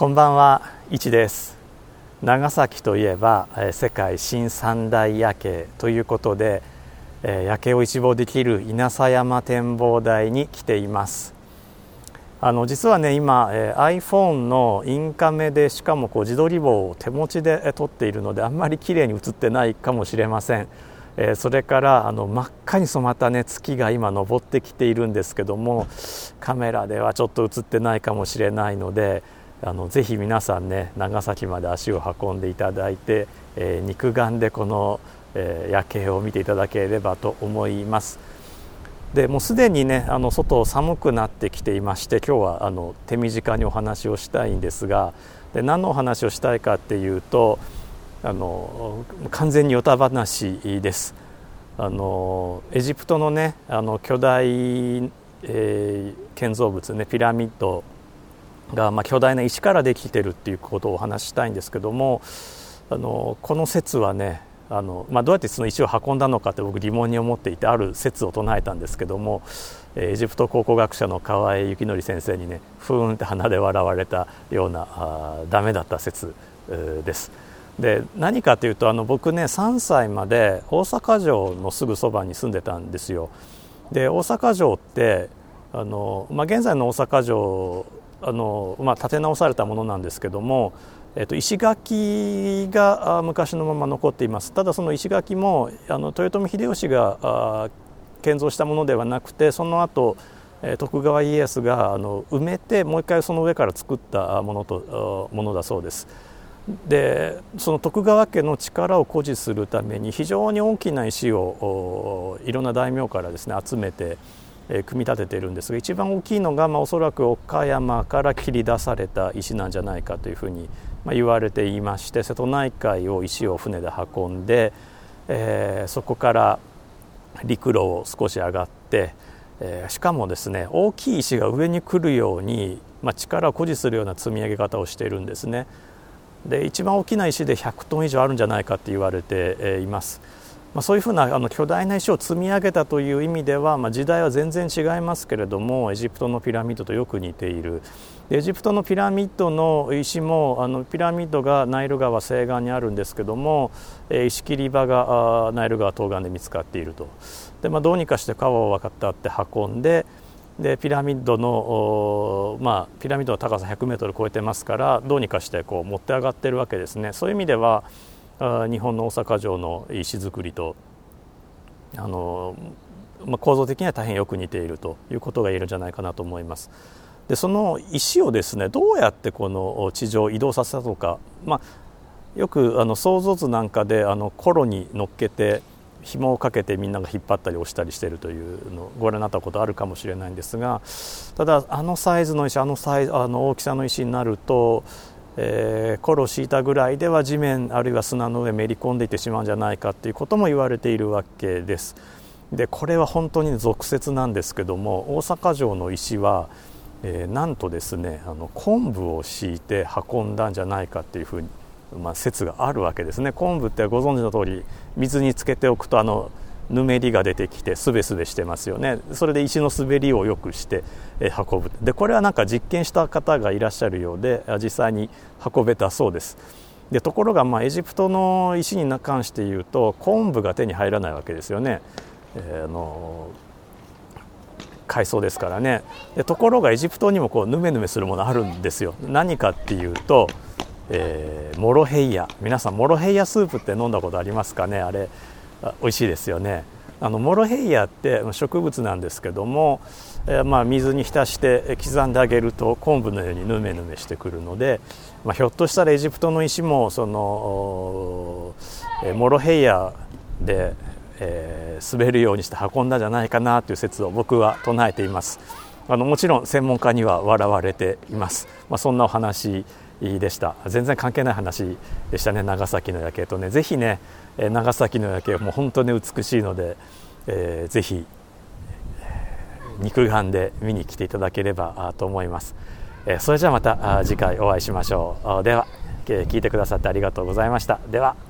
こんばんは、いちです。長崎といえば世界新三大夜景ということで夜景を一望できる稲佐山展望台に来ています。あの実はね今え iPhone のインカメでしかもこう自撮り棒を手持ちで撮っているのであんまり綺麗に映ってないかもしれません。えそれからあの真っ赤に染まったね月が今昇ってきているんですけどもカメラではちょっと映ってないかもしれないのであのぜひ皆さんね長崎まで足を運んでいただいて、えー、肉眼でこの、えー、夜景を見ていただければと思います。でもうすでにねあの外寒くなってきていまして今日はあの手短にお話をしたいんですがで何のお話をしたいかっていうとあの完全にヨタ話ですあのエジプトのねあの巨大、えー、建造物ねピラミッドが、まあ、巨大な石からできてるっていうことをお話ししたいんですけどもあのこの説はねあの、まあ、どうやってその石を運んだのかって僕疑問に思っていてある説を唱えたんですけどもエジプト考古学者の河合幸則先生にねふーんって鼻で笑われたようなあダメだった説です。で何かというとあの僕ね3歳まで大阪城のすぐそばに住んでたんですよ。で大阪城ってあの、まあ、現在の大阪城あの、まあ、建て直されたものなんですけども、えっと、石垣が昔のまま残っていますただその石垣もあの豊臣秀吉が建造したものではなくてその後徳川家康があの埋めてもう一回その上から作ったものとものだそうです。でその徳川家の力を誇示するために非常に大きな石をいろんな大名からですね集めて組み立てているんですが一番大きいのが、まあ、おそらく岡山から切り出された石なんじゃないかというふうに、ま、言われていまして瀬戸内海を石を船で運んで、えー、そこから陸路を少し上がって、えー、しかもですね大きい石が上に来るように、まあ、力を誇示するような積み上げ方をしているんですね。で一番大きな石で100トン以上あるんじゃないかって言われています。まあ、そういうふうなあの巨大な石を積み上げたという意味では、まあ、時代は全然違いますけれどもエジプトのピラミッドとよく似ている。エジプトのピラミッドの石もあのピラミッドがナイル川西岸にあるんですけども、え石切り場がナイル川東岸で見つかっていると。で、まあ、どうにかして川を渡って運んででピラミッドの、まあ、ピラミッドの高さ100メートル超えてますからどうにかしてこう持って上がってるわけですね。そういう意味では日本の大阪城の石造りとあの、まあ、構造的には大変よく似ているということが言えるんじゃないかなと思います。でその石をですねどうやってこの地上移動させたのか、まあ、よくあの想像図なんかであのコロに乗っけて紐をかけてみんなが引っ張ったり押したりしてるというのをご覧になったことあるかもしれないんですがただあのサイズの石あのサイあの大きさの石になるとえー、コロ敷いたぐらいでは地面あるいは砂の上めり込んでいってしまうんじゃないかということも言われているわけです。でこれは本当に俗説なんですけども大阪城の石は、えー、なんとですねあの昆布を敷いて運んだんじゃないかっていうふうに、まあ、説があるわけですね昆布ってご存知の通り水につけておくとあのぬめりが出てきてすべすべしてますよね。それで石の滑りをよくして運ぶ。でこれはなんか実験した方がいらっしゃるようで実際に運べたそうです。でところがまあエジプトの石に関して言うと昆布が手に入らないわけですよね、えー、あの海藻ですからね。でところがエジプトにもこうヌメヌメするものあるんですよ。何かっていうと、えー、モロヘイヤ。皆さんモロヘイヤスープって飲んだことありますかね？あれ美味しいですよね。あのモロヘイヤって植物なんですけども、えー、まあ、水に浸して刻んであげると昆布のようにヌメヌメしてくるので、まあ、ひょっとしたらエジプトの石もその、えー、モロヘイヤで、えー、滑るようにして運んだんじゃないかなという説を僕は唱えています。あのもちろん専門家には笑われています、まあ、そんなお話でした。全然関係ない話でしたね長崎の夜景とね。ぜひね長崎の夜景も本当に美しいので、えー、ぜひ肉眼で見に来ていただければと思います、えー、それじゃあまた次回お会いしましょう。では聞いてくださってありがとうございました。では。